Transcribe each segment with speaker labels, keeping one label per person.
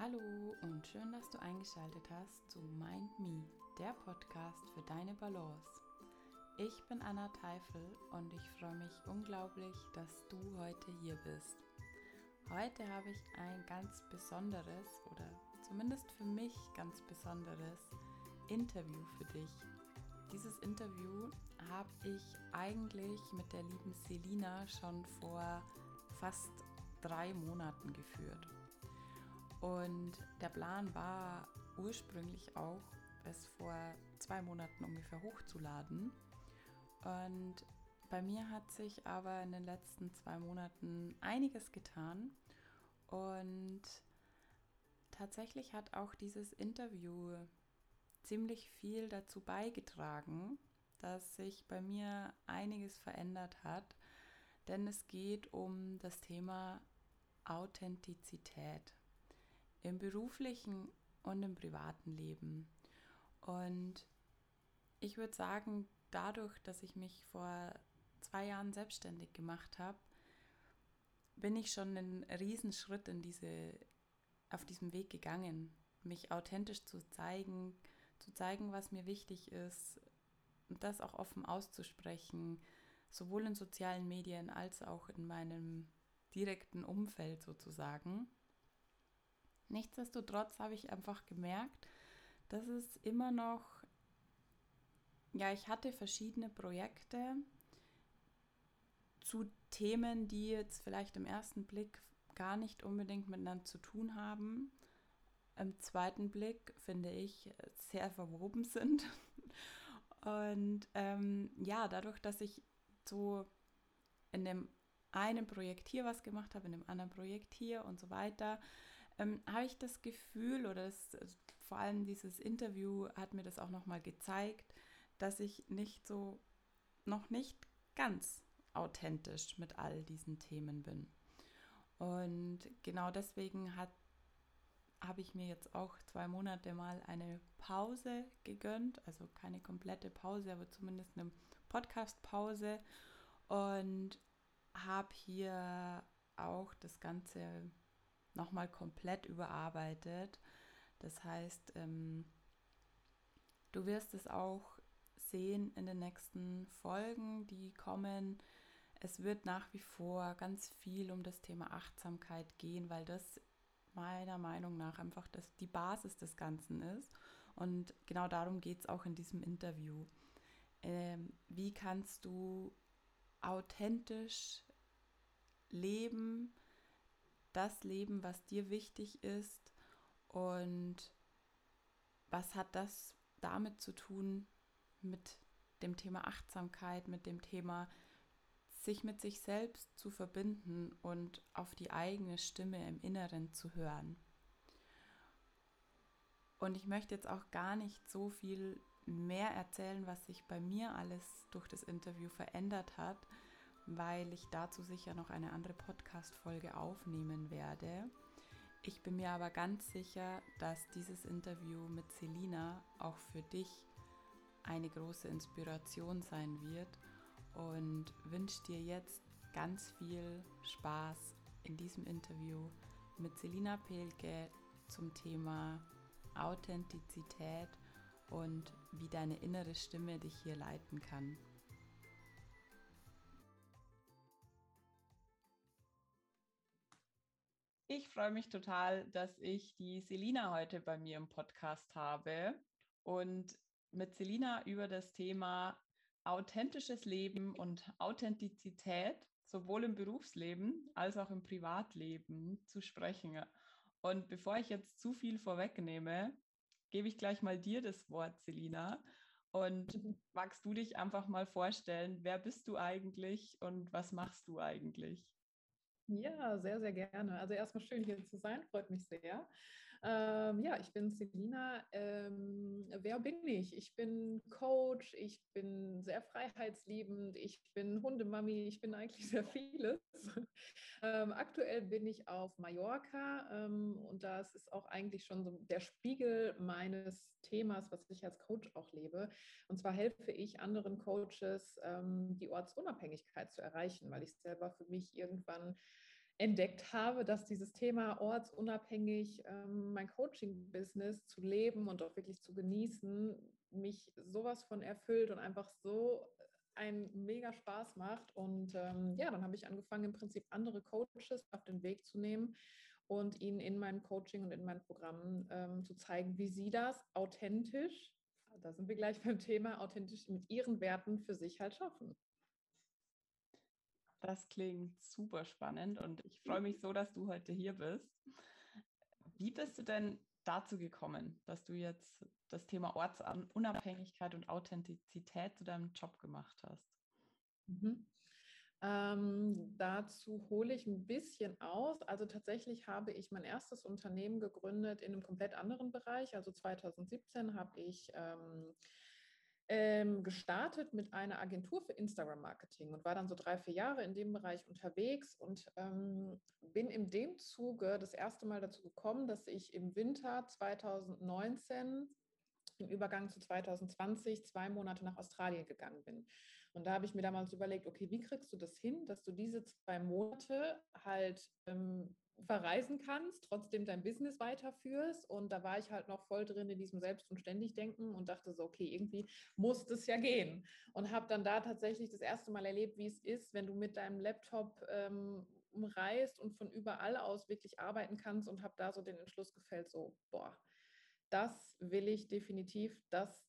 Speaker 1: Hallo und schön, dass du eingeschaltet hast zu Mind Me, der Podcast für deine Balance. Ich bin Anna Teifel und ich freue mich unglaublich, dass du heute hier bist. Heute habe ich ein ganz besonderes oder zumindest für mich ganz besonderes Interview für dich. Dieses Interview habe ich eigentlich mit der lieben Selina schon vor fast drei Monaten geführt. Und der Plan war ursprünglich auch, es vor zwei Monaten ungefähr hochzuladen. Und bei mir hat sich aber in den letzten zwei Monaten einiges getan. Und tatsächlich hat auch dieses Interview ziemlich viel dazu beigetragen, dass sich bei mir einiges verändert hat. Denn es geht um das Thema Authentizität im beruflichen und im privaten Leben. Und ich würde sagen, dadurch, dass ich mich vor zwei Jahren selbstständig gemacht habe, bin ich schon einen Riesenschritt in diese, auf diesem Weg gegangen, mich authentisch zu zeigen, zu zeigen, was mir wichtig ist und das auch offen auszusprechen, sowohl in sozialen Medien als auch in meinem direkten Umfeld sozusagen. Nichtsdestotrotz habe ich einfach gemerkt, dass es immer noch, ja, ich hatte verschiedene Projekte zu Themen, die jetzt vielleicht im ersten Blick gar nicht unbedingt miteinander zu tun haben. Im zweiten Blick finde ich sehr verwoben sind. Und ähm, ja, dadurch, dass ich so in dem einen Projekt hier was gemacht habe, in dem anderen Projekt hier und so weiter, ähm, habe ich das Gefühl, oder das, also vor allem dieses Interview hat mir das auch nochmal gezeigt, dass ich nicht so, noch nicht ganz authentisch mit all diesen Themen bin. Und genau deswegen habe ich mir jetzt auch zwei Monate mal eine Pause gegönnt, also keine komplette Pause, aber zumindest eine Podcast-Pause und habe hier auch das Ganze nochmal komplett überarbeitet. Das heißt, ähm, du wirst es auch sehen in den nächsten Folgen, die kommen. Es wird nach wie vor ganz viel um das Thema Achtsamkeit gehen, weil das meiner Meinung nach einfach das, die Basis des Ganzen ist. Und genau darum geht es auch in diesem Interview. Ähm, wie kannst du authentisch leben, das leben, was dir wichtig ist und was hat das damit zu tun mit dem Thema Achtsamkeit, mit dem Thema sich mit sich selbst zu verbinden und auf die eigene Stimme im Inneren zu hören. Und ich möchte jetzt auch gar nicht so viel mehr erzählen, was sich bei mir alles durch das Interview verändert hat, weil ich dazu sicher noch eine andere Podcast-Folge aufnehmen werde. Ich bin mir aber ganz sicher, dass dieses Interview mit Selina auch für dich eine große Inspiration sein wird und wünsche dir jetzt ganz viel Spaß in diesem Interview mit Selina Pelke zum Thema Authentizität und wie deine innere Stimme dich hier leiten kann. Ich freue mich total, dass ich die Selina heute bei mir im Podcast habe und mit Selina über das Thema authentisches Leben und Authentizität sowohl im Berufsleben als auch im Privatleben zu sprechen. Und bevor ich jetzt zu viel vorwegnehme, gebe ich gleich mal dir das Wort, Selina. Und mhm. magst du dich einfach mal vorstellen, wer bist du eigentlich und was machst du eigentlich?
Speaker 2: Ja, sehr, sehr gerne. Also erstmal schön hier zu sein, freut mich sehr. Ähm, ja, ich bin Selina. Ähm, wer bin ich? Ich bin Coach, ich bin sehr freiheitsliebend, ich bin Hundemami, ich bin eigentlich sehr vieles. Ähm, aktuell bin ich auf Mallorca ähm, und das ist auch eigentlich schon so der Spiegel meines Themas, was ich als Coach auch lebe. Und zwar helfe ich anderen Coaches, ähm, die Ortsunabhängigkeit zu erreichen, weil ich selber für mich irgendwann entdeckt habe, dass dieses Thema ortsunabhängig ähm, mein Coaching-Business zu leben und auch wirklich zu genießen, mich sowas von erfüllt und einfach so einen mega Spaß macht. Und ähm, ja, dann habe ich angefangen, im Prinzip andere Coaches auf den Weg zu nehmen und ihnen in meinem Coaching und in meinen Programmen ähm, zu zeigen, wie sie das authentisch, da sind wir gleich beim Thema, authentisch mit ihren Werten für sich halt schaffen.
Speaker 1: Das klingt super spannend und ich freue mich so, dass du heute hier bist. Wie bist du denn dazu gekommen, dass du jetzt das Thema Ortsunabhängigkeit und Authentizität zu deinem Job gemacht hast?
Speaker 2: Mhm. Ähm, dazu hole ich ein bisschen aus. Also tatsächlich habe ich mein erstes Unternehmen gegründet in einem komplett anderen Bereich. Also 2017 habe ich ähm, ähm, gestartet mit einer Agentur für Instagram-Marketing und war dann so drei, vier Jahre in dem Bereich unterwegs und ähm, bin in dem Zuge das erste Mal dazu gekommen, dass ich im Winter 2019 im Übergang zu 2020 zwei Monate nach Australien gegangen bin. Und da habe ich mir damals überlegt, okay, wie kriegst du das hin, dass du diese zwei Monate halt ähm, verreisen kannst, trotzdem dein Business weiterführst. Und da war ich halt noch voll drin in diesem Selbst- und Ständigdenken und dachte so, okay, irgendwie muss das ja gehen. Und habe dann da tatsächlich das erste Mal erlebt, wie es ist, wenn du mit deinem Laptop ähm, umreist und von überall aus wirklich arbeiten kannst und habe da so den Entschluss gefällt, so, boah, das will ich definitiv, das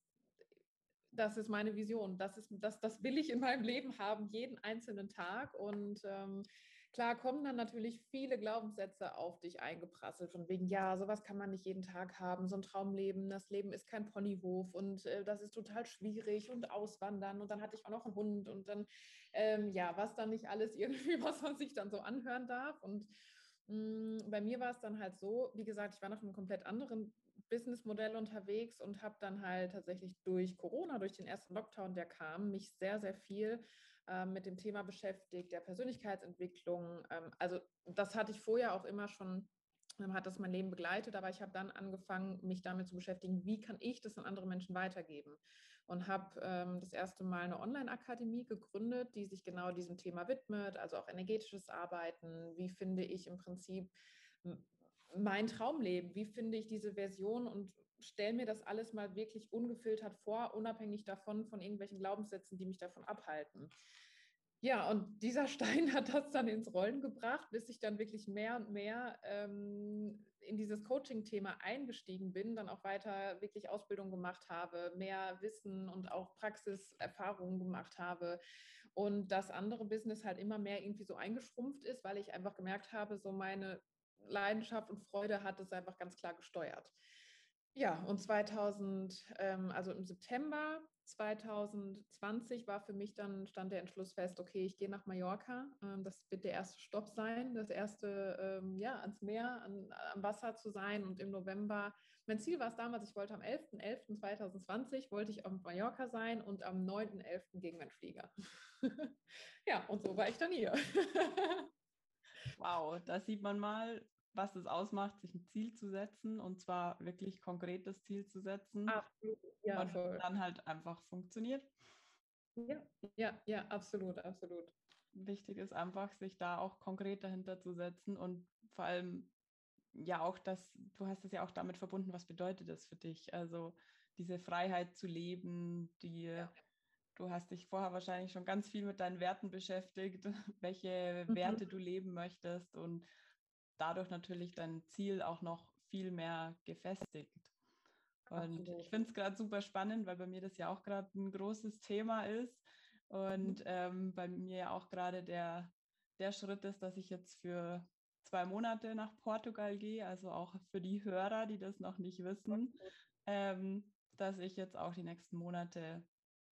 Speaker 2: das ist meine Vision. Das, ist, das, das will ich in meinem Leben haben, jeden einzelnen Tag. Und ähm, Klar kommen dann natürlich viele Glaubenssätze auf dich eingeprasselt, von wegen, ja, sowas kann man nicht jeden Tag haben, so ein Traumleben, das Leben ist kein Ponyhof und äh, das ist total schwierig und auswandern und dann hatte ich auch noch einen Hund und dann, ähm, ja, was dann nicht alles irgendwie, was man sich dann so anhören darf. Und mm, bei mir war es dann halt so, wie gesagt, ich war noch in einem komplett anderen Businessmodell unterwegs und habe dann halt tatsächlich durch Corona, durch den ersten Lockdown, der kam, mich sehr, sehr viel mit dem Thema beschäftigt, der Persönlichkeitsentwicklung. Ähm, also das hatte ich vorher auch immer schon ähm, hat das mein Leben begleitet, aber ich habe dann angefangen, mich damit zu beschäftigen, wie kann ich das an andere Menschen weitergeben? Und habe ähm, das erste Mal eine Online-Akademie gegründet, die sich genau diesem Thema widmet, also auch energetisches Arbeiten, wie finde ich im Prinzip mein Traumleben, wie finde ich diese Version und stelle mir das alles mal wirklich ungefiltert vor, unabhängig davon, von irgendwelchen Glaubenssätzen, die mich davon abhalten. Ja, und dieser Stein hat das dann ins Rollen gebracht, bis ich dann wirklich mehr und mehr ähm, in dieses Coaching-Thema eingestiegen bin, dann auch weiter wirklich Ausbildung gemacht habe, mehr Wissen und auch Praxiserfahrungen gemacht habe und das andere Business halt immer mehr irgendwie so eingeschrumpft ist, weil ich einfach gemerkt habe, so meine Leidenschaft und Freude hat es einfach ganz klar gesteuert. Ja, und 2000, ähm, also im September 2020 war für mich dann, stand der Entschluss fest, okay, ich gehe nach Mallorca. Ähm, das wird der erste Stopp sein, das erste, ähm, ja, ans Meer, an, am Wasser zu sein. Und im November, mein Ziel war es damals, ich wollte am 11.11.2020, wollte ich auf Mallorca sein und am 9.11. gegen meinen Flieger. ja, und so war ich dann hier.
Speaker 1: wow, da sieht man mal, was es ausmacht, sich ein Ziel zu setzen und zwar wirklich konkretes Ziel zu setzen. Absolut, ja, und voll. dann halt einfach funktioniert.
Speaker 2: Ja, ja, ja, absolut, absolut.
Speaker 1: Wichtig ist einfach, sich da auch konkret dahinter zu setzen und vor allem ja auch das, du hast es ja auch damit verbunden, was bedeutet das für dich? Also diese Freiheit zu leben, die ja. du hast dich vorher wahrscheinlich schon ganz viel mit deinen Werten beschäftigt, welche mhm. Werte du leben möchtest und dadurch natürlich dein Ziel auch noch viel mehr gefestigt. Und Absolut. ich finde es gerade super spannend, weil bei mir das ja auch gerade ein großes Thema ist und mhm. ähm, bei mir ja auch gerade der, der Schritt ist, dass ich jetzt für zwei Monate nach Portugal gehe, also auch für die Hörer, die das noch nicht wissen, ähm, dass ich jetzt auch die nächsten Monate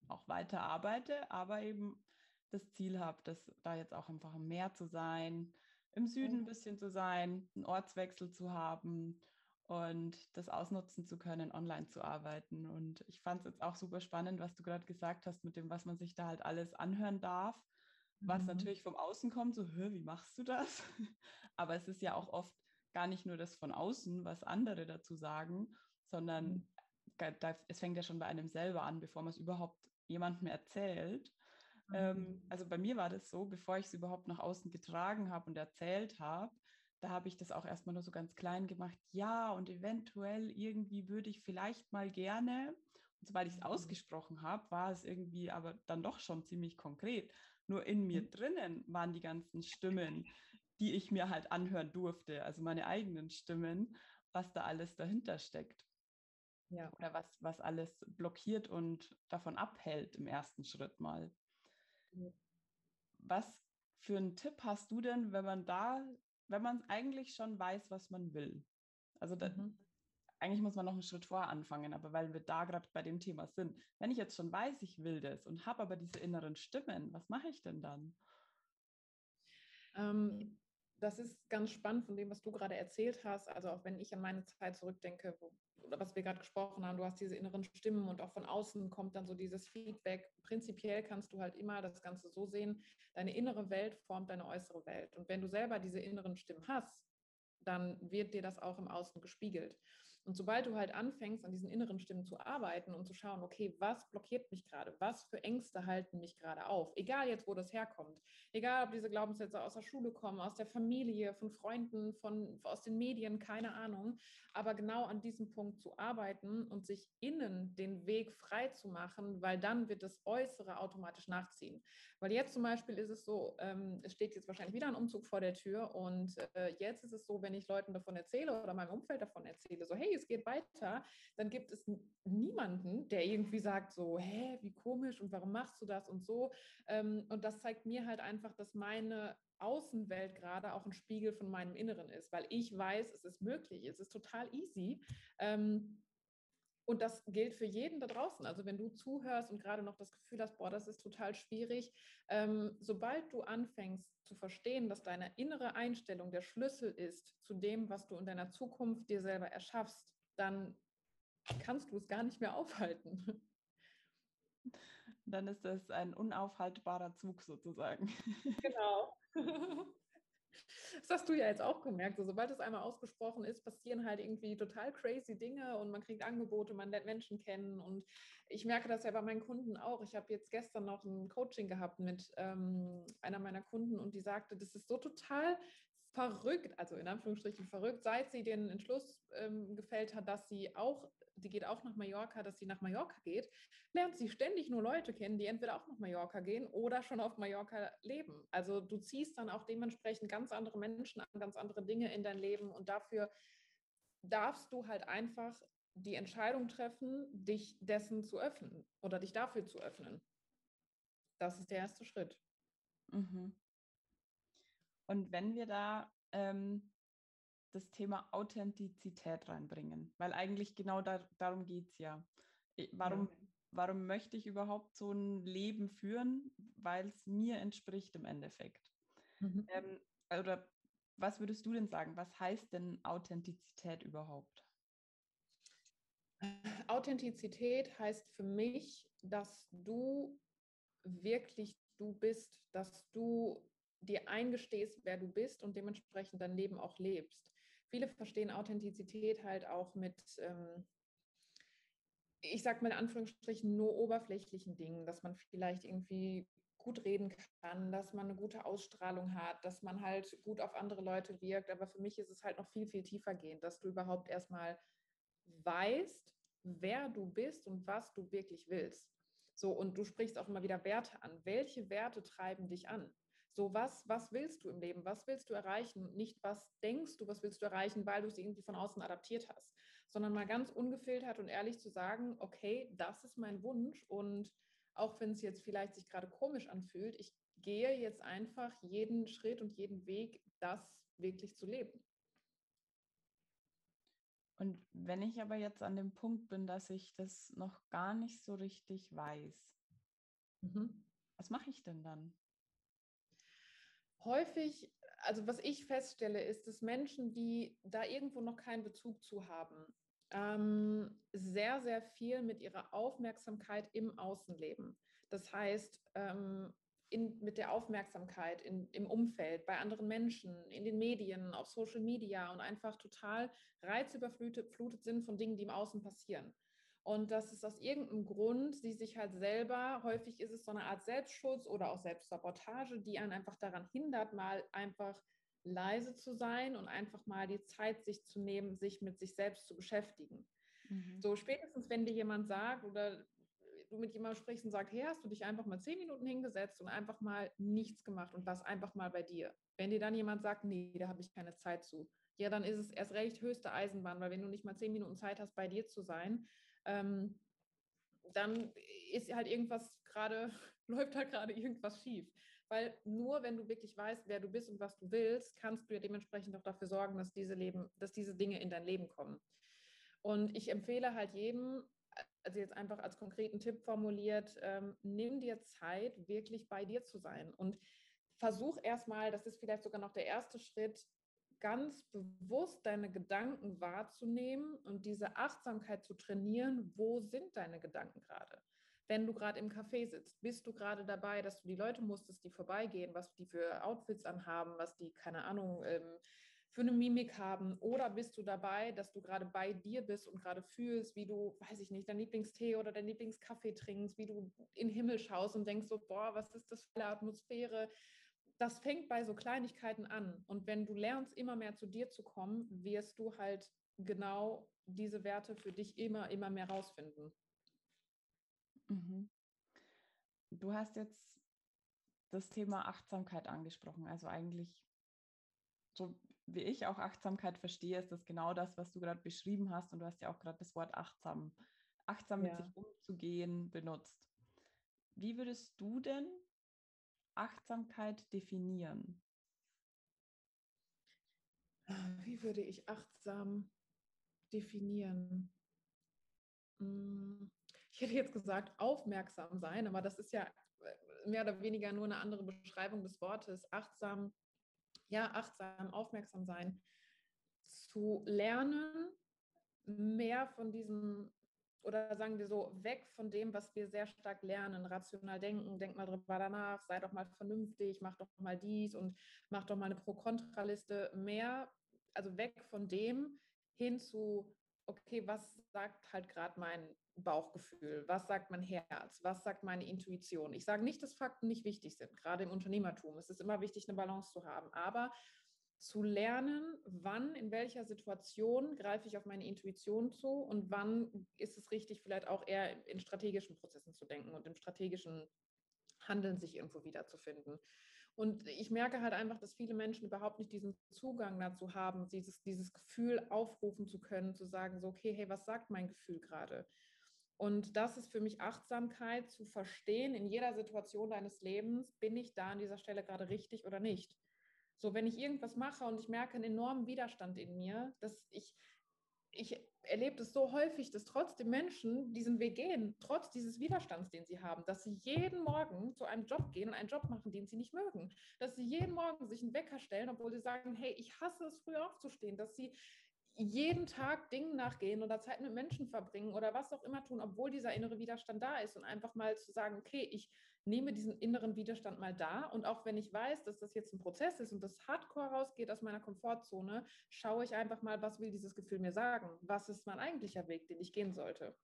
Speaker 1: auch weiter arbeite, aber eben das Ziel habe, dass da jetzt auch einfach mehr zu sein, im Süden ein bisschen zu sein, einen Ortswechsel zu haben und das ausnutzen zu können, online zu arbeiten. Und ich fand es jetzt auch super spannend, was du gerade gesagt hast, mit dem, was man sich da halt alles anhören darf, was mhm. natürlich vom Außen kommt, so, wie machst du das? Aber es ist ja auch oft gar nicht nur das von außen, was andere dazu sagen, sondern mhm. es fängt ja schon bei einem selber an, bevor man es überhaupt jemandem erzählt. Ähm, mhm. also bei mir war das so, bevor ich es überhaupt nach außen getragen habe und erzählt habe, da habe ich das auch erstmal nur so ganz klein gemacht. Ja, und eventuell irgendwie würde ich vielleicht mal gerne. Und sobald ich es mhm. ausgesprochen habe, war es irgendwie aber dann doch schon ziemlich konkret. Nur in mir mhm. drinnen waren die ganzen Stimmen, die ich mir halt anhören durfte, also meine eigenen Stimmen, was da alles dahinter steckt. Ja. Oder was, was alles blockiert und davon abhält im ersten Schritt mal. Was für einen Tipp hast du denn, wenn man da, wenn man eigentlich schon weiß, was man will? Also da, mhm. eigentlich muss man noch einen Schritt vorher anfangen, aber weil wir da gerade bei dem Thema sind. Wenn ich jetzt schon weiß, ich will das und habe aber diese inneren Stimmen, was mache ich denn dann?
Speaker 2: Ähm, das ist ganz spannend von dem, was du gerade erzählt hast. Also auch wenn ich an meine Zeit zurückdenke, wo, oder was wir gerade gesprochen haben, du hast diese inneren Stimmen und auch von außen kommt dann so dieses Feedback. Prinzipiell kannst du halt immer das Ganze so sehen, deine innere Welt formt deine äußere Welt. Und wenn du selber diese inneren Stimmen hast, dann wird dir das auch im Außen gespiegelt. Und sobald du halt anfängst, an diesen inneren Stimmen zu arbeiten und zu schauen, okay, was blockiert mich gerade? Was für Ängste halten mich gerade auf? Egal jetzt, wo das herkommt. Egal, ob diese Glaubenssätze aus der Schule kommen, aus der Familie, von Freunden, von, aus den Medien, keine Ahnung. Aber genau an diesem Punkt zu arbeiten und sich innen den Weg frei zu machen, weil dann wird das Äußere automatisch nachziehen. Weil jetzt zum Beispiel ist es so, ähm, es steht jetzt wahrscheinlich wieder ein Umzug vor der Tür und äh, jetzt ist es so, wenn ich Leuten davon erzähle oder meinem Umfeld davon erzähle, so hey, es geht weiter, dann gibt es niemanden, der irgendwie sagt so, hä, wie komisch und warum machst du das und so. Ähm, und das zeigt mir halt einfach, dass meine Außenwelt gerade auch ein Spiegel von meinem Inneren ist, weil ich weiß, es ist möglich, es ist total easy. Ähm, und das gilt für jeden da draußen. Also wenn du zuhörst und gerade noch das Gefühl hast, boah, das ist total schwierig, ähm, sobald du anfängst zu verstehen, dass deine innere Einstellung der Schlüssel ist zu dem, was du in deiner Zukunft dir selber erschaffst, dann kannst du es gar nicht mehr aufhalten.
Speaker 1: Dann ist das ein unaufhaltbarer Zug sozusagen.
Speaker 2: Genau. Das hast du ja jetzt auch gemerkt. So, sobald es einmal ausgesprochen ist, passieren halt irgendwie total crazy Dinge und man kriegt Angebote, man lernt Menschen kennen. Und ich merke das ja bei meinen Kunden auch. Ich habe jetzt gestern noch ein Coaching gehabt mit ähm, einer meiner Kunden und die sagte, das ist so total verrückt, also in Anführungsstrichen verrückt, seit sie den Entschluss ähm, gefällt hat, dass sie auch die geht auch nach Mallorca, dass sie nach Mallorca geht, lernt sie ständig nur Leute kennen, die entweder auch nach Mallorca gehen oder schon auf Mallorca leben. Also du ziehst dann auch dementsprechend ganz andere Menschen an, ganz andere Dinge in dein Leben und dafür darfst du halt einfach die Entscheidung treffen, dich dessen zu öffnen oder dich dafür zu öffnen. Das ist der erste Schritt.
Speaker 1: Mhm. Und wenn wir da ähm, das Thema Authentizität reinbringen, weil eigentlich genau da, darum geht es ja. Warum, ja. warum möchte ich überhaupt so ein Leben führen? Weil es mir entspricht im Endeffekt. Mhm. Ähm, oder was würdest du denn sagen? Was heißt denn Authentizität überhaupt?
Speaker 2: Authentizität heißt für mich, dass du wirklich du bist, dass du dir eingestehst, wer du bist und dementsprechend dein Leben auch lebst viele verstehen Authentizität halt auch mit, ähm, ich sag mal in Anführungsstrichen, nur oberflächlichen Dingen, dass man vielleicht irgendwie gut reden kann, dass man eine gute Ausstrahlung hat, dass man halt gut auf andere Leute wirkt. Aber für mich ist es halt noch viel, viel tiefer gehend, dass du überhaupt erstmal weißt, wer du bist und was du wirklich willst. So, und du sprichst auch immer wieder Werte an. Welche Werte treiben dich an? So, was, was willst du im Leben? Was willst du erreichen? Nicht, was denkst du, was willst du erreichen, weil du es irgendwie von außen adaptiert hast, sondern mal ganz ungefiltert und ehrlich zu sagen, okay, das ist mein Wunsch und auch wenn es jetzt vielleicht sich gerade komisch anfühlt, ich gehe jetzt einfach jeden Schritt und jeden Weg, das wirklich zu leben.
Speaker 1: Und wenn ich aber jetzt an dem Punkt bin, dass ich das noch gar nicht so richtig weiß, mhm. was mache ich denn dann?
Speaker 2: Häufig, also was ich feststelle, ist, dass Menschen, die da irgendwo noch keinen Bezug zu haben, ähm, sehr, sehr viel mit ihrer Aufmerksamkeit im Außenleben. Das heißt, ähm, in, mit der Aufmerksamkeit in, im Umfeld, bei anderen Menschen, in den Medien, auf Social Media und einfach total reizüberflutet sind von Dingen, die im Außen passieren. Und dass es aus irgendeinem Grund sie sich halt selber, häufig ist es so eine Art Selbstschutz oder auch Selbstsabotage, die einen einfach daran hindert, mal einfach leise zu sein und einfach mal die Zeit sich zu nehmen, sich mit sich selbst zu beschäftigen. Mhm. So spätestens, wenn dir jemand sagt oder du mit jemandem sprichst und sagst, hey, hast du dich einfach mal zehn Minuten hingesetzt und einfach mal nichts gemacht und das einfach mal bei dir. Wenn dir dann jemand sagt, nee, da habe ich keine Zeit zu, ja, dann ist es erst recht höchste Eisenbahn, weil wenn du nicht mal zehn Minuten Zeit hast, bei dir zu sein, ähm, dann ist halt irgendwas gerade, läuft halt gerade irgendwas schief. Weil nur wenn du wirklich weißt, wer du bist und was du willst, kannst du ja dementsprechend auch dafür sorgen, dass diese Leben, dass diese Dinge in dein Leben kommen. Und ich empfehle halt jedem, also jetzt einfach als konkreten Tipp formuliert, ähm, nimm dir Zeit, wirklich bei dir zu sein und versuch erstmal, das ist vielleicht sogar noch der erste Schritt, ganz bewusst deine Gedanken wahrzunehmen und diese Achtsamkeit zu trainieren, wo sind deine Gedanken gerade? Wenn du gerade im Café sitzt, bist du gerade dabei, dass du die Leute musstest, die vorbeigehen, was die für Outfits anhaben, was die, keine Ahnung, ähm, für eine Mimik haben? Oder bist du dabei, dass du gerade bei dir bist und gerade fühlst, wie du, weiß ich nicht, dein Lieblingstee oder dein Lieblingskaffee trinkst, wie du in den Himmel schaust und denkst so, boah, was ist das für eine Atmosphäre? Das fängt bei so Kleinigkeiten an. Und wenn du lernst, immer mehr zu dir zu kommen, wirst du halt genau diese Werte für dich immer, immer mehr rausfinden.
Speaker 1: Mhm. Du hast jetzt das Thema Achtsamkeit angesprochen, also eigentlich so wie ich auch Achtsamkeit verstehe, ist das genau das, was du gerade beschrieben hast. Und du hast ja auch gerade das Wort achtsam, achtsam ja. mit sich umzugehen, benutzt. Wie würdest du denn Achtsamkeit definieren?
Speaker 2: Wie würde ich achtsam definieren? Hm, ich hätte jetzt gesagt, aufmerksam sein, aber das ist ja äh, mehr oder weniger nur eine andere Beschreibung des Wortes. Achtsam ja, achtsam, aufmerksam sein, zu lernen, mehr von diesem, oder sagen wir so, weg von dem, was wir sehr stark lernen, rational denken, denk mal drüber danach, sei doch mal vernünftig, mach doch mal dies und mach doch mal eine Pro-Kontra-Liste, mehr, also weg von dem hin zu, okay, was sagt halt gerade mein Bauchgefühl? Was sagt mein Herz? Was sagt meine Intuition? Ich sage nicht, dass Fakten nicht wichtig sind. Gerade im Unternehmertum ist es immer wichtig, eine Balance zu haben. Aber zu lernen, wann, in welcher Situation greife ich auf meine Intuition zu und wann ist es richtig, vielleicht auch eher in strategischen Prozessen zu denken und im strategischen Handeln sich irgendwo wiederzufinden. Und ich merke halt einfach, dass viele Menschen überhaupt nicht diesen Zugang dazu haben, dieses, dieses Gefühl aufrufen zu können, zu sagen, so, okay, hey, was sagt mein Gefühl gerade? Und das ist für mich Achtsamkeit zu verstehen, in jeder Situation deines Lebens, bin ich da an dieser Stelle gerade richtig oder nicht. So, wenn ich irgendwas mache und ich merke einen enormen Widerstand in mir, dass ich, ich erlebe das so häufig, dass trotzdem Menschen diesen Weg gehen, trotz dieses Widerstands, den sie haben, dass sie jeden Morgen zu einem Job gehen und einen Job machen, den sie nicht mögen. Dass sie jeden Morgen sich einen Wecker stellen, obwohl sie sagen, hey, ich hasse es, früh aufzustehen. Dass sie jeden Tag Dingen nachgehen oder Zeit mit Menschen verbringen oder was auch immer tun, obwohl dieser innere Widerstand da ist und einfach mal zu sagen, okay, ich nehme diesen inneren Widerstand mal da und auch wenn ich weiß, dass das jetzt ein Prozess ist und das Hardcore rausgeht aus meiner Komfortzone, schaue ich einfach mal, was will dieses Gefühl mir sagen? Was ist mein eigentlicher Weg, den ich gehen sollte?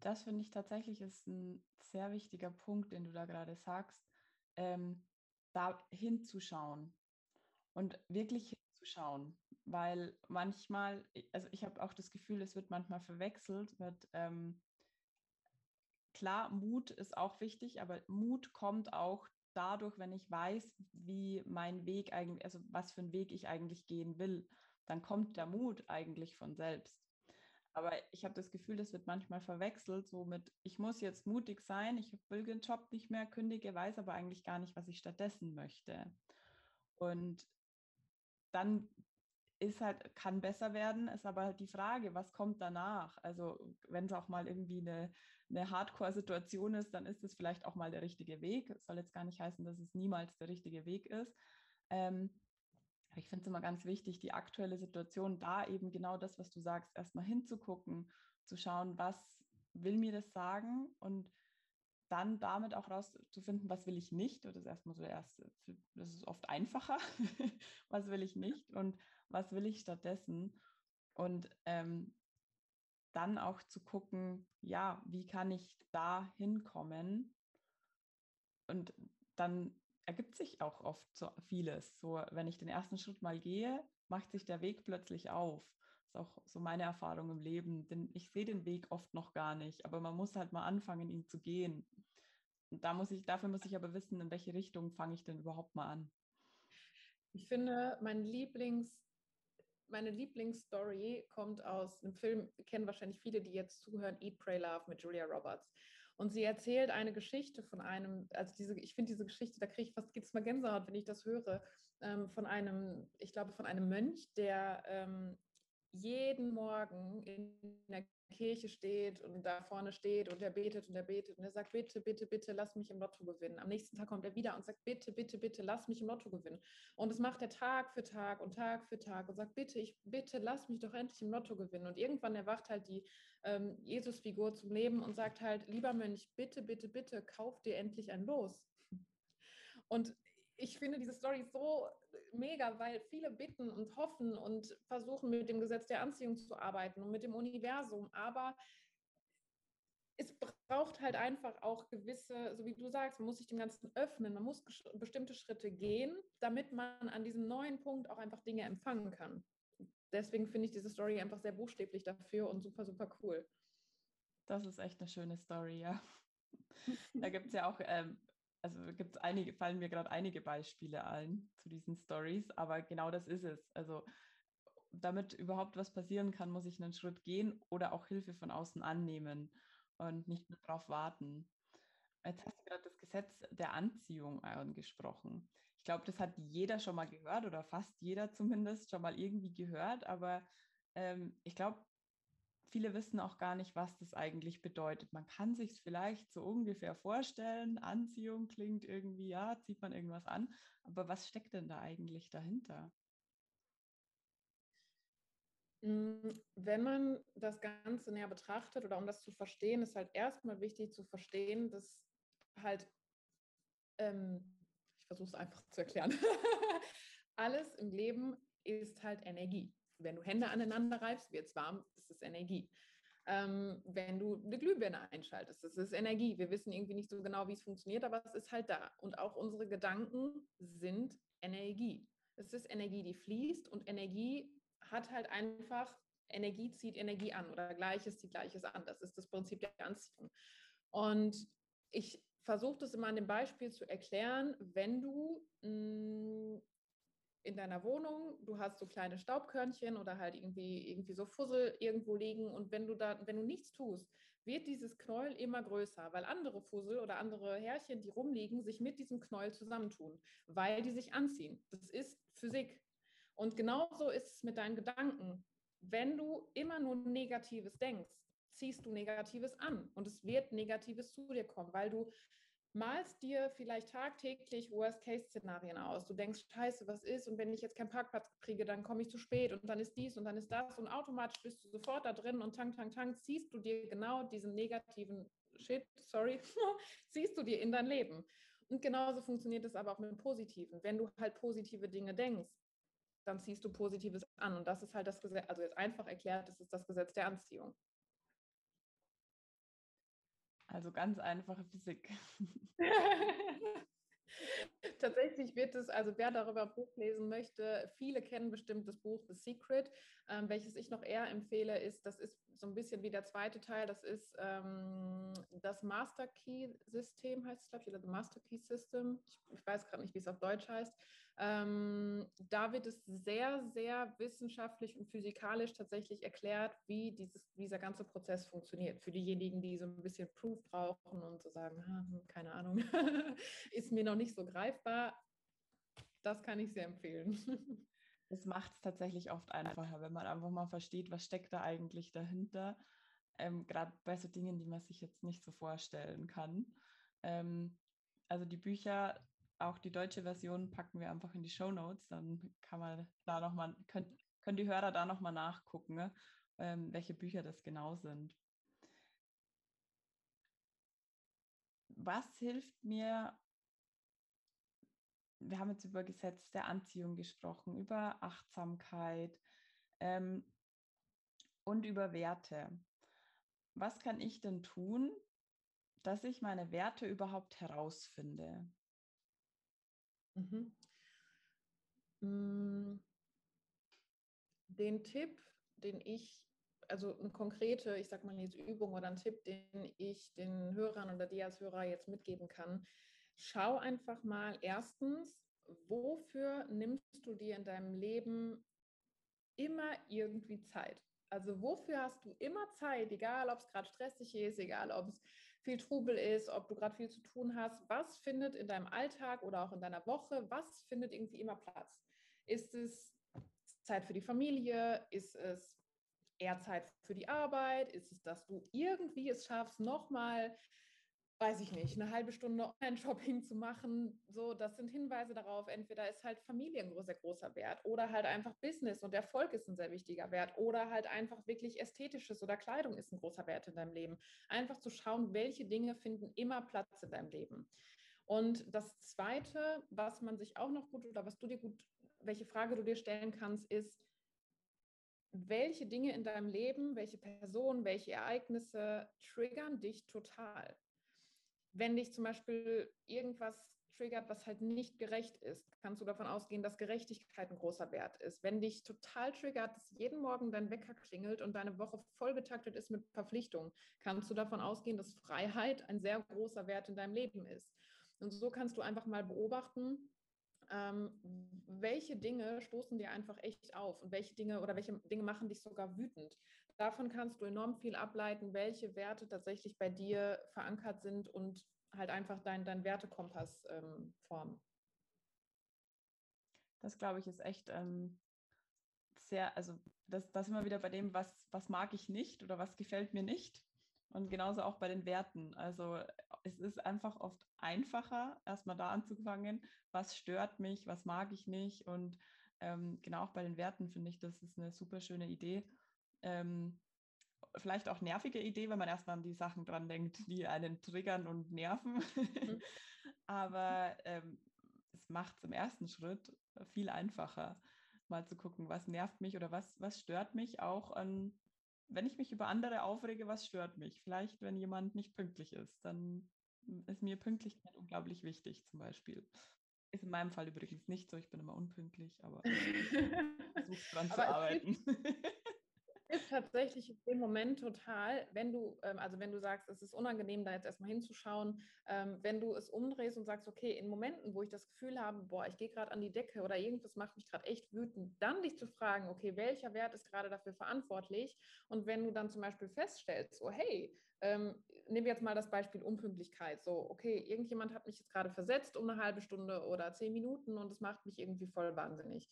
Speaker 1: Das finde ich tatsächlich ist ein sehr wichtiger Punkt, den du da gerade sagst, ähm, da hinzuschauen und wirklich hinzuschauen weil manchmal, also ich habe auch das Gefühl, es wird manchmal verwechselt, wird ähm, klar, Mut ist auch wichtig, aber Mut kommt auch dadurch, wenn ich weiß, wie mein Weg eigentlich, also was für einen Weg ich eigentlich gehen will, dann kommt der Mut eigentlich von selbst. Aber ich habe das Gefühl, das wird manchmal verwechselt, so mit, ich muss jetzt mutig sein, ich will den Job nicht mehr, kündige, weiß aber eigentlich gar nicht, was ich stattdessen möchte. Und dann ist halt, kann besser werden, ist aber halt die Frage, was kommt danach? Also wenn es auch mal irgendwie eine, eine Hardcore-Situation ist, dann ist es vielleicht auch mal der richtige Weg. Es soll jetzt gar nicht heißen, dass es niemals der richtige Weg ist. Ähm, ich finde es immer ganz wichtig, die aktuelle Situation, da eben genau das, was du sagst, erstmal hinzugucken, zu schauen, was will mir das sagen und dann damit auch rauszufinden, was will ich nicht. Das ist erstmal so der erste, das ist oft einfacher, was will ich nicht und was will ich stattdessen? Und ähm, dann auch zu gucken, ja, wie kann ich da hinkommen? Und dann ergibt sich auch oft so vieles. So, wenn ich den ersten Schritt mal gehe, macht sich der Weg plötzlich auf. Ist auch so meine Erfahrung im Leben, denn ich sehe den Weg oft noch gar nicht, aber man muss halt mal anfangen, ihn zu gehen. Und da muss ich, dafür muss ich aber wissen, in welche Richtung fange ich denn überhaupt mal an.
Speaker 2: Ich finde, mein Lieblings, meine Lieblingsstory kommt aus einem Film, kennen wahrscheinlich viele, die jetzt zuhören, Eat, Pray, Love mit Julia Roberts. Und sie erzählt eine Geschichte von einem, also diese, ich finde diese Geschichte, da kriege ich fast geht's mal Gänsehaut, wenn ich das höre, ähm, von einem, ich glaube, von einem Mönch, der ähm, jeden Morgen in der Kirche steht und da vorne steht und er betet und er betet und er sagt, bitte, bitte, bitte, lass mich im Lotto gewinnen. Am nächsten Tag kommt er wieder und sagt, bitte, bitte, bitte, lass mich im Lotto gewinnen. Und das macht er Tag für Tag und Tag für Tag und sagt, bitte, ich, bitte, lass mich doch endlich im Lotto gewinnen. Und irgendwann erwacht halt die ähm, Jesus-Figur zum Leben und sagt halt, lieber Mönch, bitte, bitte, bitte, kauf dir endlich ein Los. Und ich finde diese Story so mega, weil viele bitten und hoffen und versuchen mit dem Gesetz der Anziehung zu arbeiten und mit dem Universum, aber es braucht halt einfach auch gewisse, so wie du sagst, man muss sich dem Ganzen öffnen, man muss bestimmte Schritte gehen, damit man an diesem neuen Punkt auch einfach Dinge empfangen kann. Deswegen finde ich diese Story einfach sehr buchstäblich dafür und super, super cool.
Speaker 1: Das ist echt eine schöne Story, ja. da gibt es ja auch ähm, also gibt es einige, fallen mir gerade einige Beispiele ein zu diesen Stories, aber genau das ist es. Also damit überhaupt was passieren kann, muss ich einen Schritt gehen oder auch Hilfe von außen annehmen und nicht nur darauf warten. Jetzt hast du gerade das Gesetz der Anziehung angesprochen. Ich glaube, das hat jeder schon mal gehört oder fast jeder zumindest schon mal irgendwie gehört, aber ähm, ich glaube, viele wissen auch gar nicht, was das eigentlich bedeutet. Man kann sich es vielleicht so ungefähr vorstellen. Anziehung klingt irgendwie, ja, zieht man irgendwas an. Aber was steckt denn da eigentlich dahinter?
Speaker 2: Hm, wenn man das Ganze näher betrachtet oder um das zu verstehen, ist halt erstmal wichtig zu verstehen, dass halt, ähm, ich versuche es einfach zu erklären, alles im Leben ist halt Energie. Wenn du Hände aneinander reibst, wird es warm, das ist Energie. Ähm, wenn du eine Glühbirne einschaltest, das ist Energie. Wir wissen irgendwie nicht so genau, wie es funktioniert, aber es ist halt da. Und auch unsere Gedanken sind Energie. Es ist Energie, die fließt und Energie hat halt einfach, Energie zieht Energie an oder Gleiches zieht Gleiches an. Das ist das Prinzip der Anziehung. Und ich versuche das immer an dem Beispiel zu erklären, wenn du mh, mm, in deiner Wohnung, du hast so kleine Staubkörnchen oder halt irgendwie, irgendwie so Fussel irgendwo liegen und wenn du da, wenn du nichts tust, wird dieses Knäuel immer größer, weil andere Fussel oder andere Härchen, die rumliegen, sich mit diesem Knäuel zusammentun, weil die sich anziehen. Das ist Physik. Und genauso ist es mit deinen Gedanken. Wenn du immer nur Negatives denkst, ziehst du Negatives an und es wird Negatives zu dir kommen, weil du malst dir vielleicht tagtäglich Worst-Case-Szenarien aus. Du denkst, scheiße, was ist? Und wenn ich jetzt keinen Parkplatz kriege, dann komme ich zu spät und dann ist dies und dann ist das und automatisch bist du sofort da drin und tank, tank, tank, ziehst du dir genau diesen negativen Shit, sorry, ziehst du dir in dein Leben. Und genauso funktioniert es aber auch mit dem Positiven. Wenn du halt positive Dinge denkst, dann ziehst du Positives an. Und das ist halt das Gesetz, also jetzt einfach erklärt, das ist das Gesetz der Anziehung.
Speaker 1: Also ganz einfache Physik.
Speaker 2: Tatsächlich wird es, also wer darüber Buch lesen möchte, viele kennen bestimmt das Buch The Secret. Ähm, welches ich noch eher empfehle, ist, das ist so ein bisschen wie der zweite Teil, das ist ähm, das Master Key System, heißt es, glaube ich, oder The Master Key System. Ich, ich weiß gerade nicht, wie es auf Deutsch heißt. Ähm, da wird es sehr, sehr wissenschaftlich und physikalisch tatsächlich erklärt, wie dieses, dieser ganze Prozess funktioniert. Für diejenigen, die so ein bisschen Proof brauchen und so sagen, hm, keine Ahnung, ist mir noch nicht so greifbar. Das kann ich sehr empfehlen.
Speaker 1: Es macht es tatsächlich oft einfacher, wenn man einfach mal versteht, was steckt da eigentlich dahinter. Ähm, Gerade bei so Dingen, die man sich jetzt nicht so vorstellen kann. Ähm, also die Bücher, auch die deutsche Version packen wir einfach in die Show Notes, dann kann man da noch mal, können, können die Hörer da nochmal nachgucken, ne? ähm, welche Bücher das genau sind. Was hilft mir wir haben jetzt über Gesetz der Anziehung gesprochen, über Achtsamkeit ähm, und über Werte. was kann ich denn tun, dass ich meine Werte überhaupt herausfinde?
Speaker 2: Mhm. Mm. Den Tipp, den ich, also eine konkrete, ich sag mal jetzt Übung oder ein Tipp, den ich den Hörern oder dir als Hörer jetzt mitgeben kann, schau einfach mal erstens, wofür nimmst du dir in deinem Leben immer irgendwie Zeit? Also wofür hast du immer Zeit, egal ob es gerade stressig ist, egal ob es viel Trubel ist, ob du gerade viel zu tun hast, was findet in deinem Alltag oder auch in deiner Woche, was findet irgendwie immer Platz? Ist es Zeit für die Familie? Ist es eher Zeit für die Arbeit? Ist es, dass du irgendwie es schaffst, nochmal weiß ich nicht, eine halbe Stunde Online-Shopping zu machen. So, das sind Hinweise darauf. Entweder ist halt Familie ein sehr großer Wert oder halt einfach Business und Erfolg ist ein sehr wichtiger Wert oder halt einfach wirklich Ästhetisches oder Kleidung ist ein großer Wert in deinem Leben. Einfach zu schauen, welche Dinge finden immer Platz in deinem Leben. Und das Zweite, was man sich auch noch gut oder was du dir gut, welche Frage du dir stellen kannst, ist, welche Dinge in deinem Leben, welche Personen, welche Ereignisse triggern dich total? Wenn dich zum Beispiel irgendwas triggert, was halt nicht gerecht ist, kannst du davon ausgehen, dass Gerechtigkeit ein großer Wert ist. Wenn dich total triggert, dass jeden Morgen dein Wecker klingelt und deine Woche vollgetaktet ist mit Verpflichtungen, kannst du davon ausgehen, dass Freiheit ein sehr großer Wert in deinem Leben ist. Und so kannst du einfach mal beobachten, ähm, welche Dinge stoßen dir einfach echt auf und welche Dinge oder welche Dinge machen dich sogar wütend davon kannst du enorm viel ableiten, welche Werte tatsächlich bei dir verankert sind und halt einfach dein, dein Wertekompass ähm, formen.
Speaker 1: Das glaube ich ist echt ähm, sehr, also das, das immer wieder bei dem, was, was mag ich nicht oder was gefällt mir nicht. Und genauso auch bei den Werten. Also es ist einfach oft einfacher, erstmal da anzufangen, was stört mich, was mag ich nicht. Und ähm, genau auch bei den Werten finde ich, das ist eine super schöne Idee ähm, vielleicht auch nervige Idee, wenn man erstmal an die Sachen dran denkt, die einen triggern und nerven. Mhm. Aber ähm, es macht es im ersten Schritt viel einfacher, mal zu gucken, was nervt mich oder was, was stört mich auch an, wenn ich mich über andere aufrege, was stört mich? Vielleicht, wenn jemand nicht pünktlich ist, dann ist mir Pünktlichkeit unglaublich wichtig, zum Beispiel. Ist in meinem Fall übrigens nicht so, ich bin immer unpünktlich, aber ich versuche dran zu arbeiten.
Speaker 2: Tatsächlich dem Moment total, wenn du, ähm, also wenn du sagst, es ist unangenehm, da jetzt erstmal hinzuschauen, ähm, wenn du es umdrehst und sagst, okay, in Momenten, wo ich das Gefühl habe, boah, ich gehe gerade an die Decke oder irgendwas macht mich gerade echt wütend, dann dich zu fragen, okay, welcher Wert ist gerade dafür verantwortlich? Und wenn du dann zum Beispiel feststellst, so, hey, ähm, nehmen wir jetzt mal das Beispiel Unpünktlichkeit. So, okay, irgendjemand hat mich jetzt gerade versetzt um eine halbe Stunde oder zehn Minuten und es macht mich irgendwie voll wahnsinnig.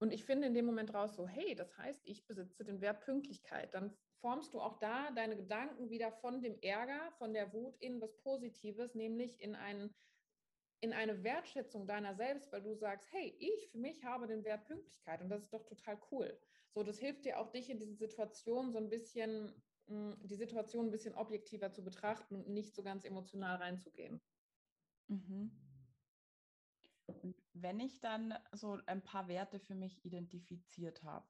Speaker 2: Und ich finde in dem Moment raus so, hey, das heißt, ich besitze den Wert Pünktlichkeit. Dann formst du auch da deine Gedanken wieder von dem Ärger, von der Wut in was Positives, nämlich in einen in eine Wertschätzung deiner selbst, weil du sagst, hey, ich für mich habe den Wert Pünktlichkeit und das ist doch total cool. So, das hilft dir auch dich in diese Situation so ein bisschen, hm, die Situation ein bisschen objektiver zu betrachten und nicht so ganz emotional reinzugehen.
Speaker 1: Mhm. Und wenn ich dann so ein paar Werte für mich identifiziert habe,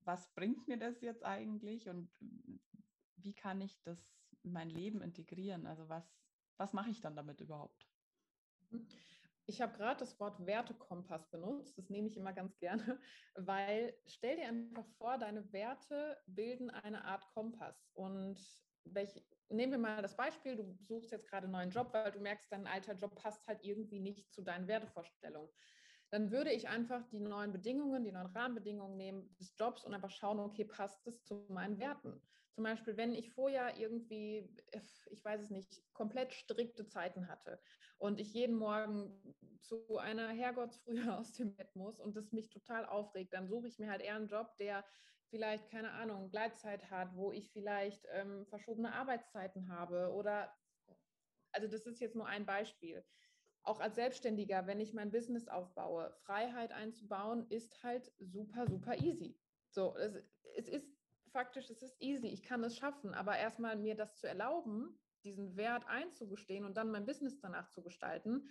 Speaker 1: was bringt mir das jetzt eigentlich und wie kann ich das in mein Leben integrieren? Also was, was mache ich dann damit überhaupt?
Speaker 2: Mhm. Ich habe gerade das Wort Wertekompass benutzt. Das nehme ich immer ganz gerne, weil stell dir einfach vor, deine Werte bilden eine Art Kompass. Und welche, nehmen wir mal das Beispiel, du suchst jetzt gerade einen neuen Job, weil du merkst, dein alter Job passt halt irgendwie nicht zu deinen Wertevorstellungen. Dann würde ich einfach die neuen Bedingungen, die neuen Rahmenbedingungen nehmen des Jobs und einfach schauen, okay, passt es zu meinen Werten? Zum Beispiel, wenn ich vorher irgendwie, ich weiß es nicht, komplett strikte Zeiten hatte und ich jeden Morgen zu einer Herrgottsfrühe aus dem Bett muss und das mich total aufregt, dann suche ich mir halt eher einen Job, der vielleicht, keine Ahnung, Gleitzeit hat, wo ich vielleicht ähm, verschobene Arbeitszeiten habe oder, also das ist jetzt nur ein Beispiel. Auch als Selbstständiger, wenn ich mein Business aufbaue, Freiheit einzubauen, ist halt super, super easy. So, es, es ist faktisch, es ist easy, ich kann es schaffen, aber erstmal mir das zu erlauben, diesen Wert einzugestehen und dann mein Business danach zu gestalten,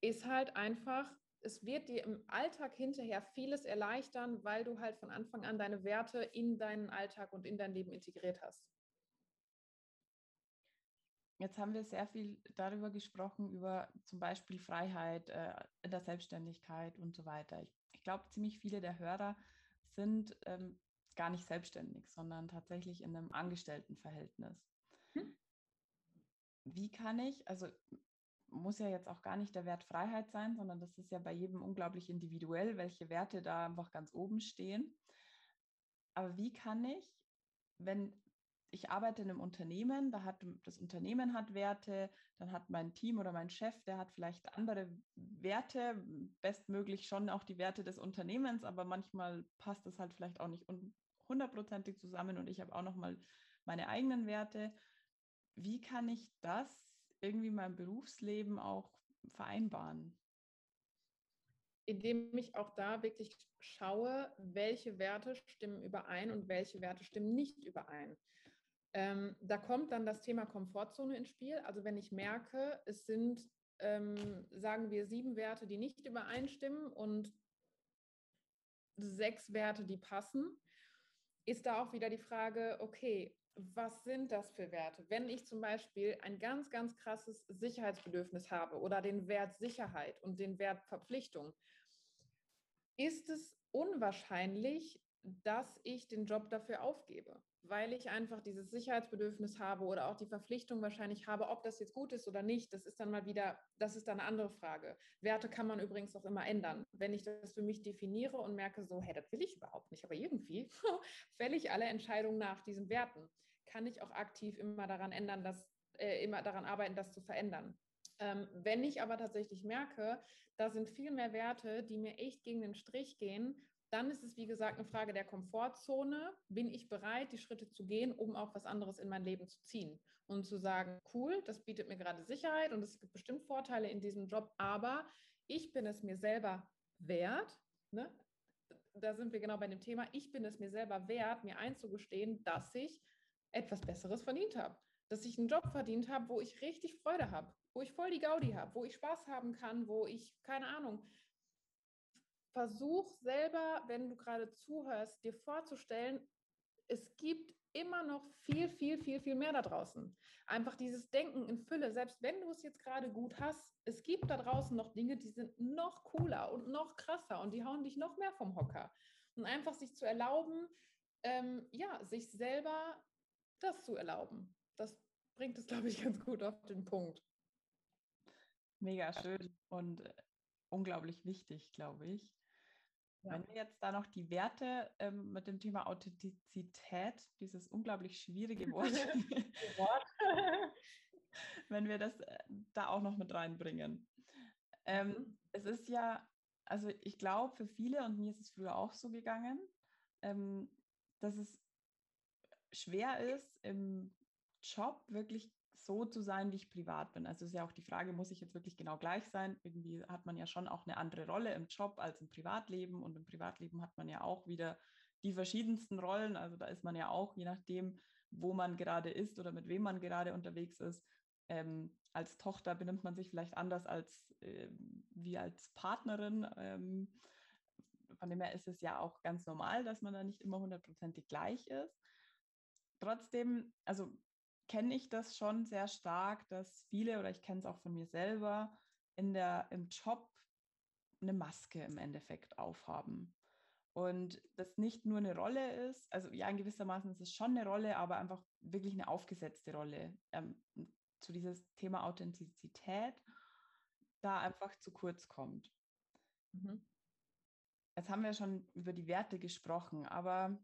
Speaker 2: ist halt einfach es wird dir im Alltag hinterher vieles erleichtern, weil du halt von Anfang an deine Werte in deinen Alltag und in dein Leben integriert hast.
Speaker 1: Jetzt haben wir sehr viel darüber gesprochen, über zum Beispiel Freiheit äh, in der Selbstständigkeit und so weiter. Ich, ich glaube, ziemlich viele der Hörer sind ähm, gar nicht selbstständig, sondern tatsächlich in einem Angestelltenverhältnis. Hm. Wie kann ich, also muss ja jetzt auch gar nicht der Wert Freiheit sein, sondern das ist ja bei jedem unglaublich individuell, welche Werte da einfach ganz oben stehen. Aber wie kann ich, wenn ich arbeite in einem Unternehmen, da hat das Unternehmen hat Werte, dann hat mein Team oder mein Chef, der hat vielleicht andere Werte, bestmöglich schon auch die Werte des Unternehmens, aber manchmal passt das halt vielleicht auch nicht hundertprozentig zusammen und ich habe auch noch mal meine eigenen Werte. Wie kann ich das irgendwie mein Berufsleben auch vereinbaren?
Speaker 2: Indem ich auch da wirklich schaue, welche Werte stimmen überein und welche Werte stimmen nicht überein. Ähm, da kommt dann das Thema Komfortzone ins Spiel. Also wenn ich merke, es sind, ähm, sagen wir, sieben Werte, die nicht übereinstimmen und sechs Werte, die passen, ist da auch wieder die Frage, okay, was sind das für Werte? Wenn ich zum Beispiel ein ganz, ganz krasses Sicherheitsbedürfnis habe oder den Wert Sicherheit und den Wert Verpflichtung, ist es unwahrscheinlich, dass ich den Job dafür aufgebe, weil ich einfach dieses Sicherheitsbedürfnis habe oder auch die Verpflichtung wahrscheinlich habe, ob das jetzt gut ist oder nicht. Das ist dann mal wieder, das ist dann eine andere Frage. Werte kann man übrigens auch immer ändern. Wenn ich das für mich definiere und merke so, hey, das will ich überhaupt nicht, aber irgendwie fälle ich alle Entscheidungen nach diesen Werten kann ich auch aktiv immer daran ändern, dass, äh, immer daran arbeiten, das zu verändern. Ähm, wenn ich aber tatsächlich merke, da sind viel mehr Werte, die mir echt gegen den Strich gehen, dann ist es, wie gesagt, eine Frage der Komfortzone. Bin ich bereit, die Schritte zu gehen, um auch was anderes in mein Leben zu ziehen? Und zu sagen, cool, das bietet mir gerade Sicherheit und es gibt bestimmt Vorteile in diesem Job, aber ich bin es mir selber wert. Ne? Da sind wir genau bei dem Thema. Ich bin es mir selber wert, mir einzugestehen, dass ich etwas Besseres verdient habe. Dass ich einen Job verdient habe, wo ich richtig Freude habe, wo ich voll die Gaudi habe, wo ich Spaß haben kann, wo ich, keine Ahnung, versuch selber, wenn du gerade zuhörst, dir vorzustellen, es gibt immer noch viel, viel, viel, viel mehr da draußen. Einfach dieses Denken in Fülle, selbst wenn du es jetzt gerade gut hast, es gibt da draußen noch Dinge, die sind noch cooler und noch krasser und die hauen dich noch mehr vom Hocker. Und einfach sich zu erlauben, ähm, ja, sich selber das zu erlauben. Das bringt es, glaube ich, ganz gut auf den Punkt.
Speaker 1: Mega schön und äh, unglaublich wichtig, glaube ich. Ja. Wenn wir jetzt da noch die Werte ähm, mit dem Thema Authentizität, dieses unglaublich schwierige Wort, wenn wir das äh, da auch noch mit reinbringen. Ähm, mhm. Es ist ja, also ich glaube, für viele, und mir ist es früher auch so gegangen, ähm, dass es schwer ist, im Job wirklich so zu sein, wie ich privat bin. Also ist ja auch die Frage, muss ich jetzt wirklich genau gleich sein? Irgendwie hat man ja schon auch eine andere Rolle im Job als im Privatleben und im Privatleben hat man ja auch wieder die verschiedensten Rollen. Also da ist man ja auch, je nachdem, wo man gerade ist oder mit wem man gerade unterwegs ist. Ähm, als Tochter benimmt man sich vielleicht anders als äh, wie als Partnerin. Ähm, von dem her ist es ja auch ganz normal, dass man da nicht immer hundertprozentig gleich ist trotzdem, also kenne ich das schon sehr stark, dass viele, oder ich kenne es auch von mir selber, in der, im Job eine Maske im Endeffekt aufhaben. Und das nicht nur eine Rolle ist, also ja, in gewissermaßen ist es schon eine Rolle, aber einfach wirklich eine aufgesetzte Rolle. Ähm, zu dieses Thema Authentizität da einfach zu kurz kommt. Mhm. Jetzt haben wir schon über die Werte gesprochen, aber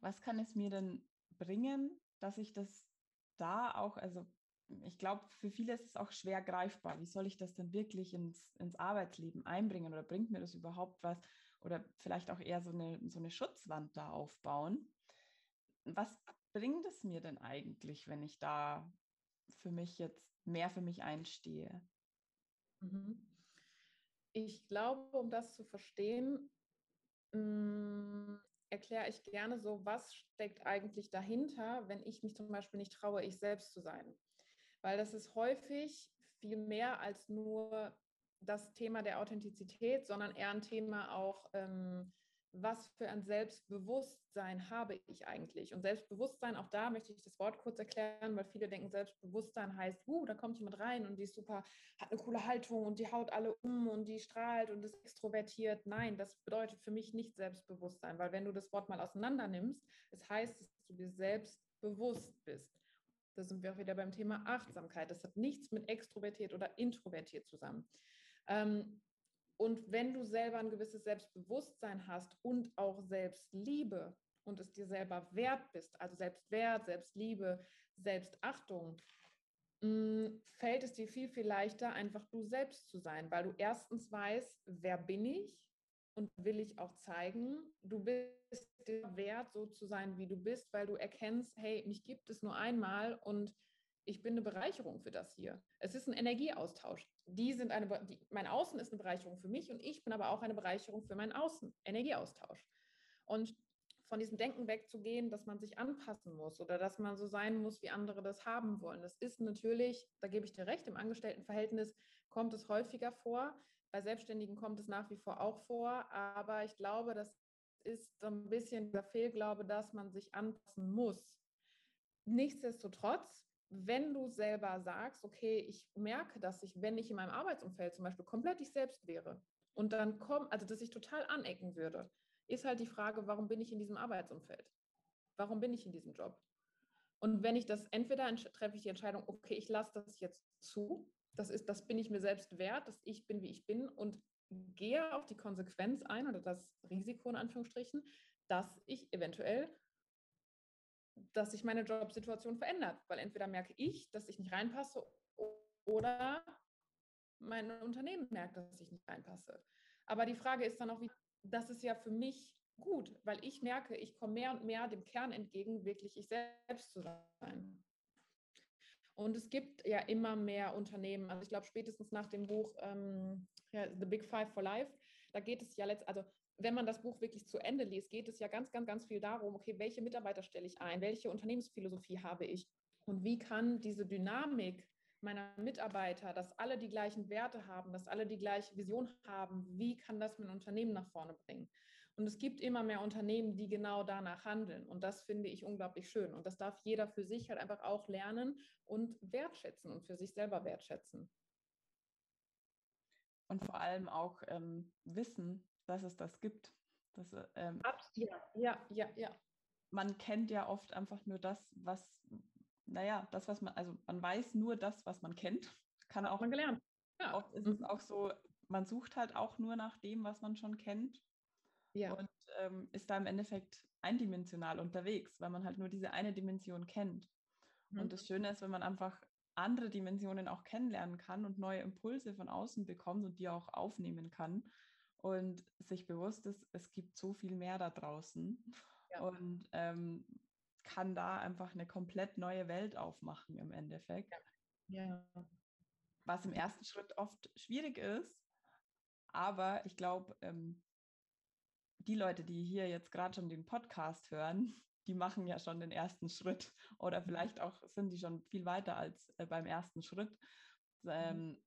Speaker 1: was kann es mir denn bringen, dass ich das da auch, also ich glaube, für viele ist es auch schwer greifbar. Wie soll ich das denn wirklich ins, ins Arbeitsleben einbringen oder bringt mir das überhaupt was? Oder vielleicht auch eher so eine, so eine Schutzwand da aufbauen. Was bringt es mir denn eigentlich, wenn ich da für mich jetzt mehr für mich einstehe?
Speaker 2: Mhm. Ich glaube, um das zu verstehen, mm, erkläre ich gerne so, was steckt eigentlich dahinter, wenn ich mich zum Beispiel nicht traue, ich selbst zu sein. Weil das ist häufig viel mehr als nur das Thema der Authentizität, sondern eher ein Thema auch, ähm, was für ein Selbstbewusstsein habe ich eigentlich? Und Selbstbewusstsein, auch da möchte ich das Wort kurz erklären, weil viele denken, Selbstbewusstsein heißt, uh, da kommt jemand rein und die ist super, hat eine coole Haltung und die haut alle um und die strahlt und ist extrovertiert. Nein, das bedeutet für mich nicht Selbstbewusstsein, weil wenn du das Wort mal auseinander nimmst, es heißt, dass du dir selbst bewusst bist. Da sind wir auch wieder beim Thema Achtsamkeit. Das hat nichts mit extrovertiert oder introvertiert zusammen. Ähm, und wenn du selber ein gewisses Selbstbewusstsein hast und auch Selbstliebe und es dir selber wert bist, also Selbstwert, Selbstliebe, Selbstachtung, mm, fällt es dir viel, viel leichter, einfach du selbst zu sein, weil du erstens weißt, wer bin ich und will ich auch zeigen. Du bist dir wert, so zu sein, wie du bist, weil du erkennst, hey, mich gibt es nur einmal und ich bin eine Bereicherung für das hier. Es ist ein Energieaustausch. Die sind eine, die, mein Außen ist eine Bereicherung für mich und ich bin aber auch eine Bereicherung für mein Außen. Energieaustausch. Und von diesem Denken wegzugehen, dass man sich anpassen muss oder dass man so sein muss, wie andere das haben wollen. Das ist natürlich, da gebe ich dir recht, im Angestelltenverhältnis kommt es häufiger vor. Bei Selbstständigen kommt es nach wie vor auch vor. Aber ich glaube, das ist so ein bisschen der Fehlglaube, dass man sich anpassen muss. Nichtsdestotrotz wenn du selber sagst, okay, ich merke, dass ich, wenn ich in meinem Arbeitsumfeld zum Beispiel komplett ich selbst wäre und dann kommt, also dass ich total anecken würde, ist halt die Frage, warum bin ich in diesem Arbeitsumfeld? Warum bin ich in diesem Job? Und wenn ich das entweder treffe ich die Entscheidung, okay, ich lasse das jetzt zu, das ist, das bin ich mir selbst wert, dass ich bin, wie ich bin und gehe auf die Konsequenz ein oder das Risiko in Anführungsstrichen, dass ich eventuell dass sich meine Jobsituation verändert, weil entweder merke ich, dass ich nicht reinpasse oder mein Unternehmen merkt, dass ich nicht reinpasse. Aber die Frage ist dann auch, wie, das ist ja für mich gut, weil ich merke, ich komme mehr und mehr dem Kern entgegen, wirklich ich selbst zu sein. Und es gibt ja immer mehr Unternehmen, also ich glaube spätestens nach dem Buch ähm, ja, The Big Five for Life, da geht es ja letzt, also wenn man das Buch wirklich zu Ende liest, geht es ja ganz, ganz, ganz viel darum, okay, welche Mitarbeiter stelle ich ein, welche Unternehmensphilosophie habe ich und wie kann diese Dynamik meiner Mitarbeiter, dass alle die gleichen Werte haben, dass alle die gleiche Vision haben, wie kann das mein Unternehmen nach vorne bringen? Und es gibt immer mehr Unternehmen, die genau danach handeln. Und das finde ich unglaublich schön. Und das darf jeder für sich halt einfach auch lernen und wertschätzen und für sich selber wertschätzen.
Speaker 1: Und vor allem auch ähm, wissen, dass es das gibt. Das, ähm,
Speaker 2: ja, ja, ja, ja.
Speaker 1: Man kennt ja oft einfach nur das, was, naja, das, was man, also man weiß nur das, was man kennt. Kann auch.
Speaker 2: Man gelernt.
Speaker 1: Ja. Oft ist mhm. es auch so, man sucht halt auch nur nach dem, was man schon kennt. Ja. Und ähm, ist da im Endeffekt eindimensional unterwegs, weil man halt nur diese eine Dimension kennt. Mhm. Und das Schöne ist, wenn man einfach andere Dimensionen auch kennenlernen kann und neue Impulse von außen bekommt und die auch aufnehmen kann, und sich bewusst ist, es gibt so viel mehr da draußen ja. und ähm, kann da einfach eine komplett neue Welt aufmachen im Endeffekt. Ja. ja. Was im ersten Schritt oft schwierig ist, aber ich glaube, ähm, die Leute, die hier jetzt gerade schon den Podcast hören, die machen ja schon den ersten Schritt oder mhm. vielleicht auch sind die schon viel weiter als äh, beim ersten Schritt, mhm. ähm, mhm.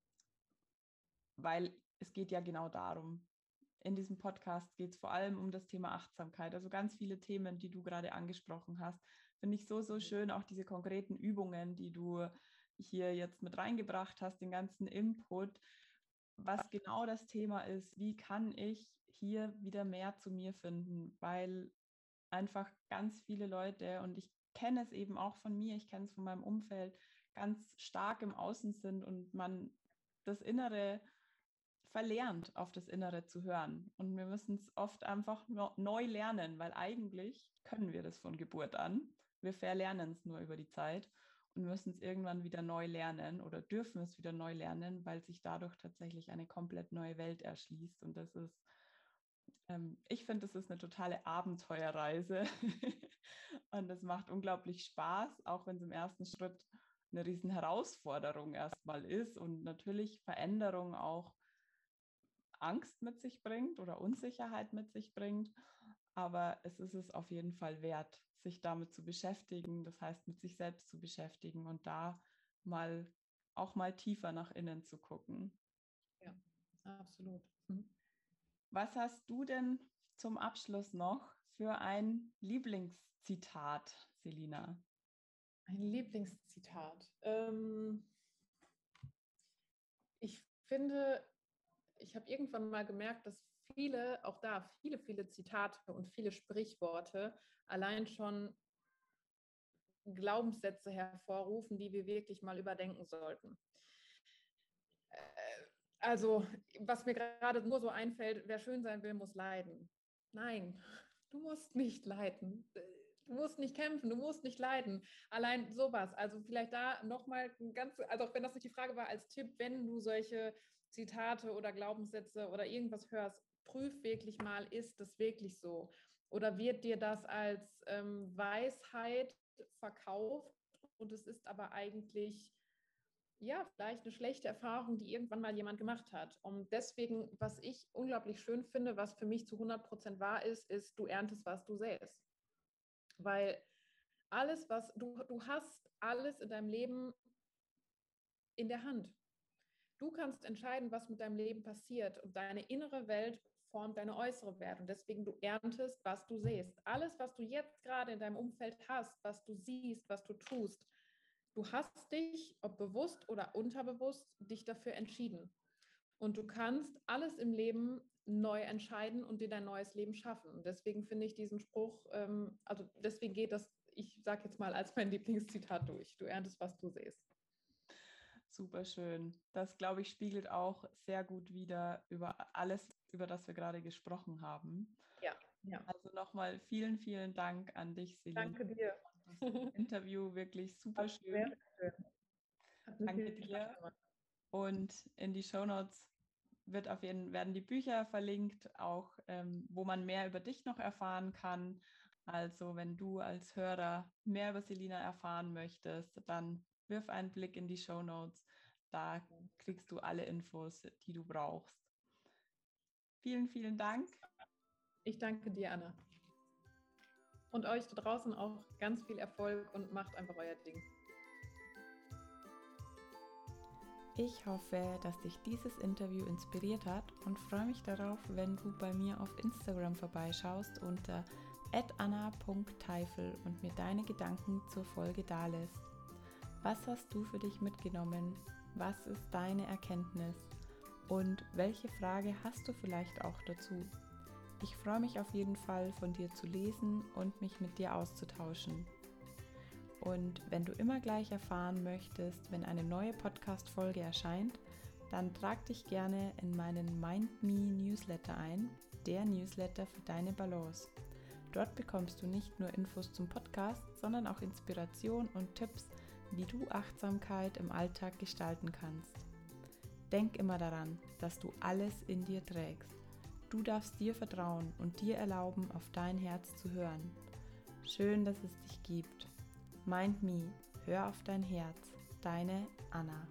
Speaker 1: weil es geht ja genau darum, in diesem Podcast geht es vor allem um das Thema Achtsamkeit. Also ganz viele Themen, die du gerade angesprochen hast. Finde ich so, so schön, auch diese konkreten Übungen, die du hier jetzt mit reingebracht hast, den ganzen Input, was genau das Thema ist. Wie kann ich hier wieder mehr zu mir finden? Weil einfach ganz viele Leute, und ich kenne es eben auch von mir, ich kenne es von meinem Umfeld, ganz stark im Außen sind und man das Innere verlernt, auf das Innere zu hören. Und wir müssen es oft einfach neu lernen, weil eigentlich können wir das von Geburt an. Wir verlernen es nur über die Zeit und müssen es irgendwann wieder neu lernen oder dürfen es wieder neu lernen, weil sich dadurch tatsächlich eine komplett neue Welt erschließt. Und das ist, ähm, ich finde, das ist eine totale Abenteuerreise. und es macht unglaublich Spaß, auch wenn es im ersten Schritt eine riesen Herausforderung erstmal ist und natürlich Veränderung auch Angst mit sich bringt oder Unsicherheit mit sich bringt. Aber es ist es auf jeden Fall wert, sich damit zu beschäftigen, das heißt mit sich selbst zu beschäftigen und da mal auch mal tiefer nach innen zu gucken.
Speaker 2: Ja, absolut. Mhm.
Speaker 1: Was hast du denn zum Abschluss noch für ein Lieblingszitat, Selina?
Speaker 2: Ein Lieblingszitat. Ähm, ich finde, ich habe irgendwann mal gemerkt, dass viele, auch da viele, viele Zitate und viele Sprichworte allein schon Glaubenssätze hervorrufen, die wir wirklich mal überdenken sollten. Äh, also, was mir gerade nur so einfällt, wer schön sein will, muss leiden. Nein, du musst nicht leiden. Du musst nicht kämpfen, du musst nicht leiden. Allein sowas. Also vielleicht da nochmal ganz, also auch wenn das nicht die Frage war, als Tipp, wenn du solche Zitate oder Glaubenssätze oder irgendwas hörst, prüf wirklich mal, ist das wirklich so? Oder wird dir das als ähm, Weisheit verkauft und es ist aber eigentlich ja, vielleicht eine schlechte Erfahrung, die irgendwann mal jemand gemacht hat. Und deswegen, was ich unglaublich schön finde, was für mich zu 100 Prozent wahr ist, ist, du erntest, was du säst. Weil alles, was du, du hast, alles in deinem Leben in der Hand. Du kannst entscheiden, was mit deinem Leben passiert und deine innere Welt formt deine äußere Welt und deswegen du erntest, was du siehst. Alles, was du jetzt gerade in deinem Umfeld hast, was du siehst, was du tust, du hast dich, ob bewusst oder unterbewusst, dich dafür entschieden. Und du kannst alles im Leben neu entscheiden und dir dein neues Leben schaffen. Und deswegen finde ich diesen Spruch, ähm, also deswegen geht das, ich sage jetzt mal als mein Lieblingszitat durch. Du erntest, was du siehst.
Speaker 1: Super schön. Das, glaube ich, spiegelt auch sehr gut wieder über alles, über das wir gerade gesprochen haben.
Speaker 2: Ja, ja.
Speaker 1: Also nochmal vielen, vielen Dank an dich,
Speaker 2: Selina. Danke dir.
Speaker 1: Das Interview wirklich super schön. Sehr schön. Danke dir. Und in die Show Notes wird auf jeden, werden die Bücher verlinkt, auch ähm, wo man mehr über dich noch erfahren kann. Also wenn du als Hörer mehr über Selina erfahren möchtest, dann wirf einen Blick in die Show Notes. Da kriegst du alle Infos, die du brauchst. Vielen, vielen Dank.
Speaker 2: Ich danke dir, Anna. Und euch da draußen auch ganz viel Erfolg und macht einfach euer Ding.
Speaker 1: Ich hoffe, dass dich dieses Interview inspiriert hat und freue mich darauf, wenn du bei mir auf Instagram vorbeischaust unter anna.teifel und mir deine Gedanken zur Folge dalässt. Was hast du für dich mitgenommen? Was ist deine Erkenntnis? Und welche Frage hast du vielleicht auch dazu? Ich freue mich auf jeden Fall, von dir zu lesen und mich mit dir auszutauschen. Und wenn du immer gleich erfahren möchtest, wenn eine neue Podcast-Folge erscheint, dann trag dich gerne in meinen Mind Me Newsletter ein, der Newsletter für deine Balance. Dort bekommst du nicht nur Infos zum Podcast, sondern auch Inspiration und Tipps, wie du Achtsamkeit im Alltag gestalten kannst. Denk immer daran, dass du alles in dir trägst. Du darfst dir vertrauen und dir erlauben, auf dein Herz zu hören. Schön, dass es dich gibt. Mind Me, hör auf dein Herz. Deine Anna.